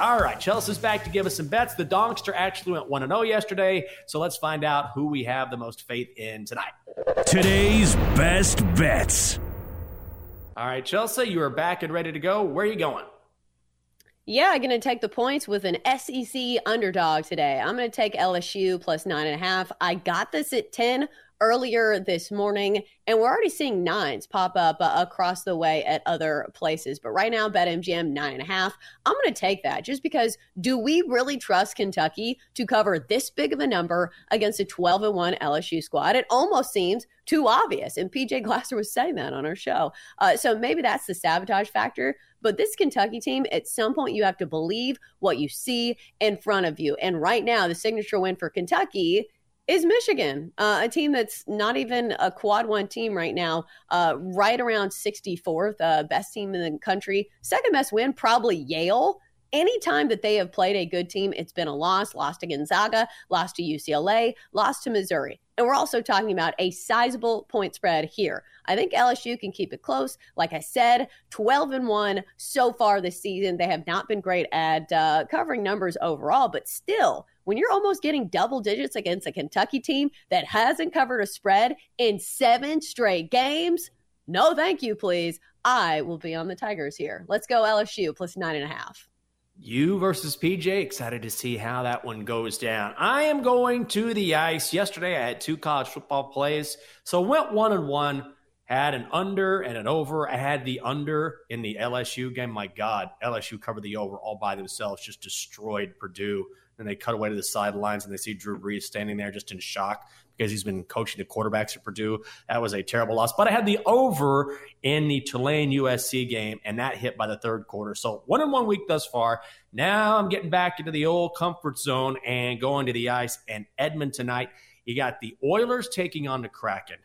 All right, Chelsea's back to give us some bets. The Donkster actually went 1 0 yesterday, so let's find out who we have the most faith in tonight. Today's best bets. All right, Chelsea, you are back and ready to go. Where are you going? Yeah, I'm going to take the points with an SEC underdog today. I'm going to take LSU plus nine and a half. I got this at 10 earlier this morning, and we're already seeing nines pop up uh, across the way at other places. But right now, BetMGM nine and a half. I'm going to take that just because do we really trust Kentucky to cover this big of a number against a 12 and 1 LSU squad? It almost seems too obvious. And PJ Glasser was saying that on our show. Uh, so maybe that's the sabotage factor. But this Kentucky team, at some point, you have to believe what you see in front of you. And right now, the signature win for Kentucky is Michigan, uh, a team that's not even a quad one team right now, uh, right around 64th, uh, best team in the country. Second best win, probably Yale. Anytime that they have played a good team, it's been a loss. Lost to Gonzaga, lost to UCLA, lost to Missouri. And we're also talking about a sizable point spread here. I think LSU can keep it close. Like I said, 12 and 1 so far this season. They have not been great at uh, covering numbers overall, but still, when you're almost getting double digits against a Kentucky team that hasn't covered a spread in seven straight games, no thank you, please. I will be on the Tigers here. Let's go LSU plus nine and a half. You versus PJ. Excited to see how that one goes down. I am going to the ice. Yesterday, I had two college football plays, so went one and one. Had an under and an over. I had the under in the LSU game. My God, LSU covered the over all by themselves, just destroyed Purdue and they cut away to the sidelines and they see Drew Brees standing there just in shock because he's been coaching the quarterbacks at Purdue. That was a terrible loss. But I had the over in the Tulane USC game, and that hit by the third quarter. So one in one week thus far. Now I'm getting back into the old comfort zone and going to the ice. And Edmond tonight, you got the Oilers taking on the Kraken.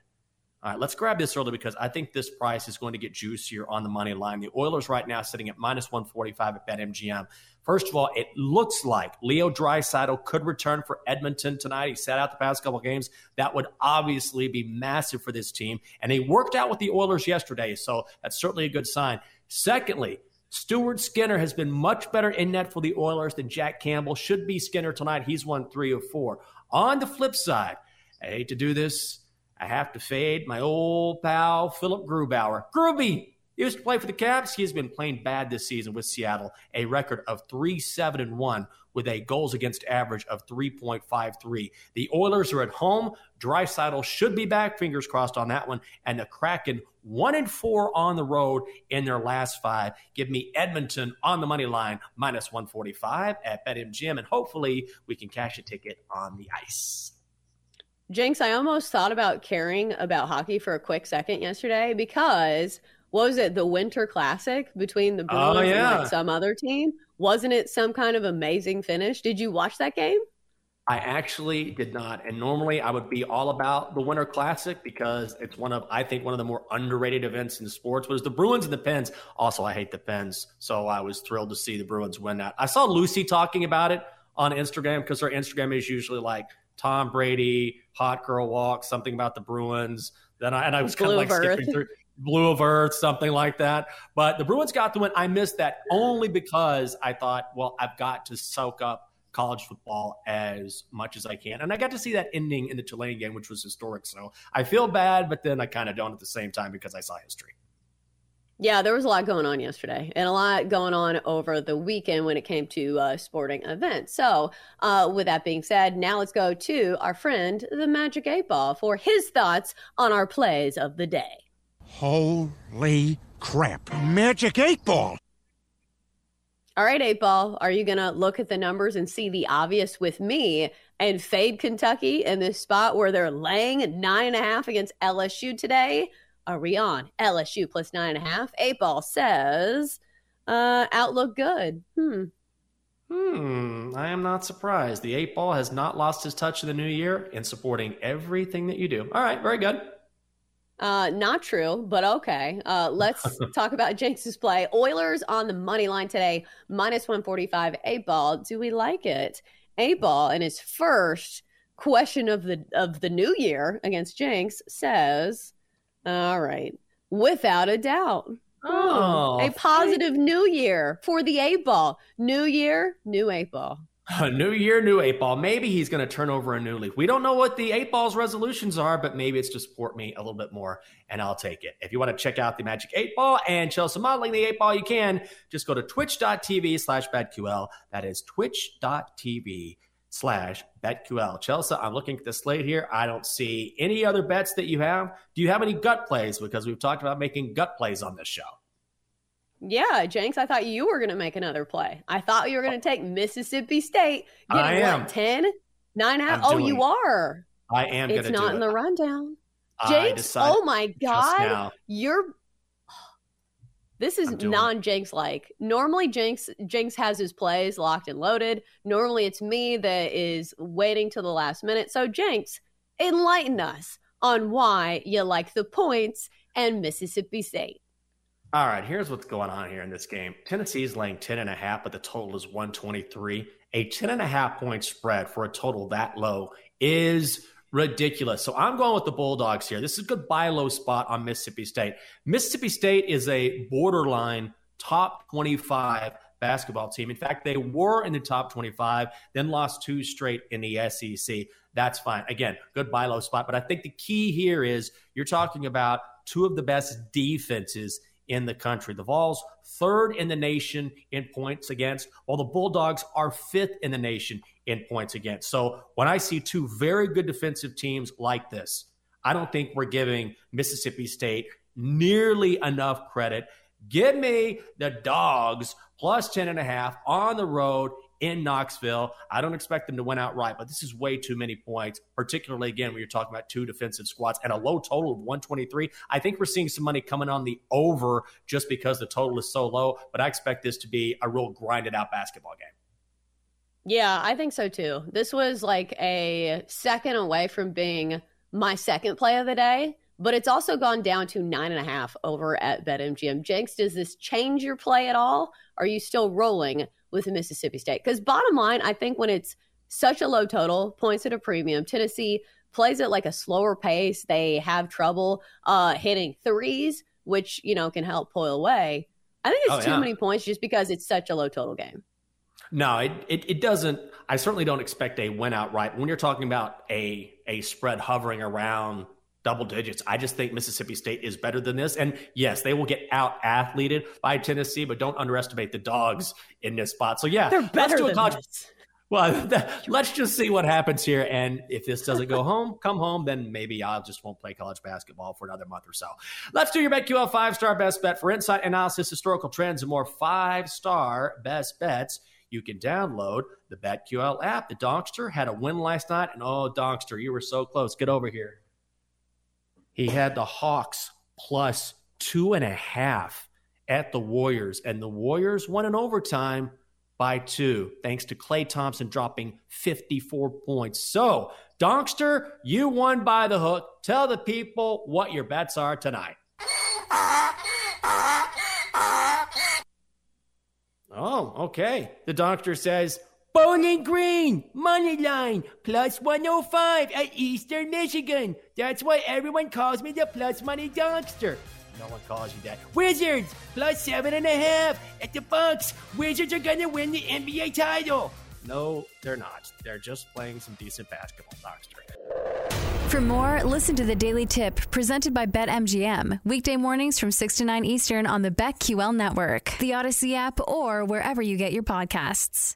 All right, let's grab this early because I think this price is going to get juicier on the money line. The Oilers right now sitting at minus 145 at BetMGM. First of all, it looks like Leo Draisaitl could return for Edmonton tonight. He sat out the past couple games. That would obviously be massive for this team. And he worked out with the Oilers yesterday, so that's certainly a good sign. Secondly, Stuart Skinner has been much better in net for the Oilers than Jack Campbell. Should be Skinner tonight. He's won three of four. On the flip side, I hate to do this. I have to fade my old pal, Philip Grubauer. Gruby, used to play for the Caps. He has been playing bad this season with Seattle, a record of 3 7 and 1 with a goals against average of 3.53. The Oilers are at home. Draisaitl should be back, fingers crossed on that one. And the Kraken, 1 and 4 on the road in their last five. Give me Edmonton on the money line, minus 145 at BetMGM. And hopefully we can cash a ticket on the ice. Jenks, I almost thought about caring about hockey for a quick second yesterday because what was it, the Winter Classic between the oh, Bruins oh, yeah. and like some other team? Wasn't it some kind of amazing finish? Did you watch that game? I actually did not. And normally I would be all about the Winter Classic because it's one of, I think, one of the more underrated events in sports. Was the Bruins and the Pens. Also, I hate the Pens. So I was thrilled to see the Bruins win that. I saw Lucy talking about it on Instagram because her Instagram is usually like Tom Brady, hot girl walk, something about the Bruins. Then I and I was kind of like Earth. skipping through blue of earth, something like that. But the Bruins got the win. I missed that only because I thought, well, I've got to soak up college football as much as I can. And I got to see that ending in the Tulane game, which was historic. So I feel bad, but then I kind of don't at the same time because I saw history. Yeah, there was a lot going on yesterday and a lot going on over the weekend when it came to uh, sporting events. So, uh, with that being said, now let's go to our friend, the Magic 8 Ball, for his thoughts on our plays of the day. Holy crap. Magic 8 Ball! All right, 8 Ball, are you going to look at the numbers and see the obvious with me and fade Kentucky in this spot where they're laying nine and a half against LSU today? Are we on? LSU plus nine and a half. Eight ball says, uh, outlook good. Hmm. Hmm. I am not surprised. The eight ball has not lost his touch in the new year in supporting everything that you do. All right. Very good. Uh, not true, but okay. Uh, let's talk about Jenks's play. Oilers on the money line today, minus 145. Eight ball. Do we like it? Eight ball in his first question of the of the new year against Jenks says all right. Without a doubt. Oh, a positive new year for the eight ball. New year, new eight ball. A new year, new eight ball. Maybe he's going to turn over a new leaf. We don't know what the eight ball's resolutions are, but maybe it's to support me a little bit more, and I'll take it. If you want to check out the Magic Eight Ball and Chelsea modeling the eight ball, you can just go to twitch.tv slash betql. That is twitch.tv slash betql. Chelsea, I'm looking at the slate here. I don't see any other bets that you have. Do you have any gut plays? Because we've talked about making gut plays on this show. Yeah, Jenks, I thought you were going to make another play. I thought you were going to take Mississippi State. I am. What, 10? 9 half? Oh, you are. I am It's not in it. the rundown. Jenks, oh my God. now. You're. This is non Jenks like. Normally, Jenks Jenks has his plays locked and loaded. Normally, it's me that is waiting till the last minute. So, Jenks, enlighten us on why you like the points and Mississippi State. All right, here's what's going on here in this game. Tennessee's laying 10 and a half, but the total is 123. A 10 and a half point spread for a total that low is ridiculous. So I'm going with the Bulldogs here. This is a good buy low spot on Mississippi State. Mississippi State is a borderline top 25 basketball team. In fact, they were in the top 25, then lost two straight in the SEC. That's fine. Again, good buy low spot. But I think the key here is you're talking about two of the best defenses in the country. The Vols, third in the nation in points against, while the Bulldogs are fifth in the nation in points against. So when I see two very good defensive teams like this, I don't think we're giving Mississippi State nearly enough credit. Give me the dogs plus 10 and a half on the road in Knoxville. I don't expect them to win outright, but this is way too many points, particularly again when you're talking about two defensive squads and a low total of 123. I think we're seeing some money coming on the over just because the total is so low, but I expect this to be a real grinded out basketball game. Yeah, I think so too. This was like a second away from being my second play of the day, but it's also gone down to nine and a half over at BetMGM. Jenks, does this change your play at all? Are you still rolling with the Mississippi State? Because bottom line, I think when it's such a low total, points at a premium, Tennessee plays at like a slower pace. They have trouble uh, hitting threes, which you know can help pull away. I think it's Oh, too yeah. many points just because it's such a low total game. No, it, it, it doesn't. I certainly don't expect a win outright. When you're talking about a a spread hovering around double digits, I just think Mississippi State is better than this. And yes, they will get out athleted by Tennessee, but don't underestimate the dogs in this spot. So yeah, They're better than college- this. Well, let's just see what happens here. And if this doesn't go home, come home, then maybe I'll just won't play college basketball for another month or so. Let's do your BetQL five star best bet for insight analysis, historical trends, and more five star best bets. You can download the BetQL app. The Donkster had a win last night, and oh, Donkster, you were so close. Get over here. He had the Hawks plus two and a half at the Warriors, and the Warriors won in overtime by two, thanks to Klay Thompson dropping 54 points. So, Donkster, you won by the hook. Tell the people what your bets are tonight. Oh, okay. The doctor says Bowling Green, money line, plus 105 at Eastern Michigan. That's why everyone calls me the plus money donkster. No one calls you that. Wizards, plus seven and a half at the Bucks. Wizards are gonna win the NBA title. No, they're not. They're just playing some decent basketball, Donkster. For more, listen to the Daily Tip presented by BetMGM. Weekday mornings from 6 to 9 Eastern on the BetQL network, the Audacy app, or wherever you get your podcasts.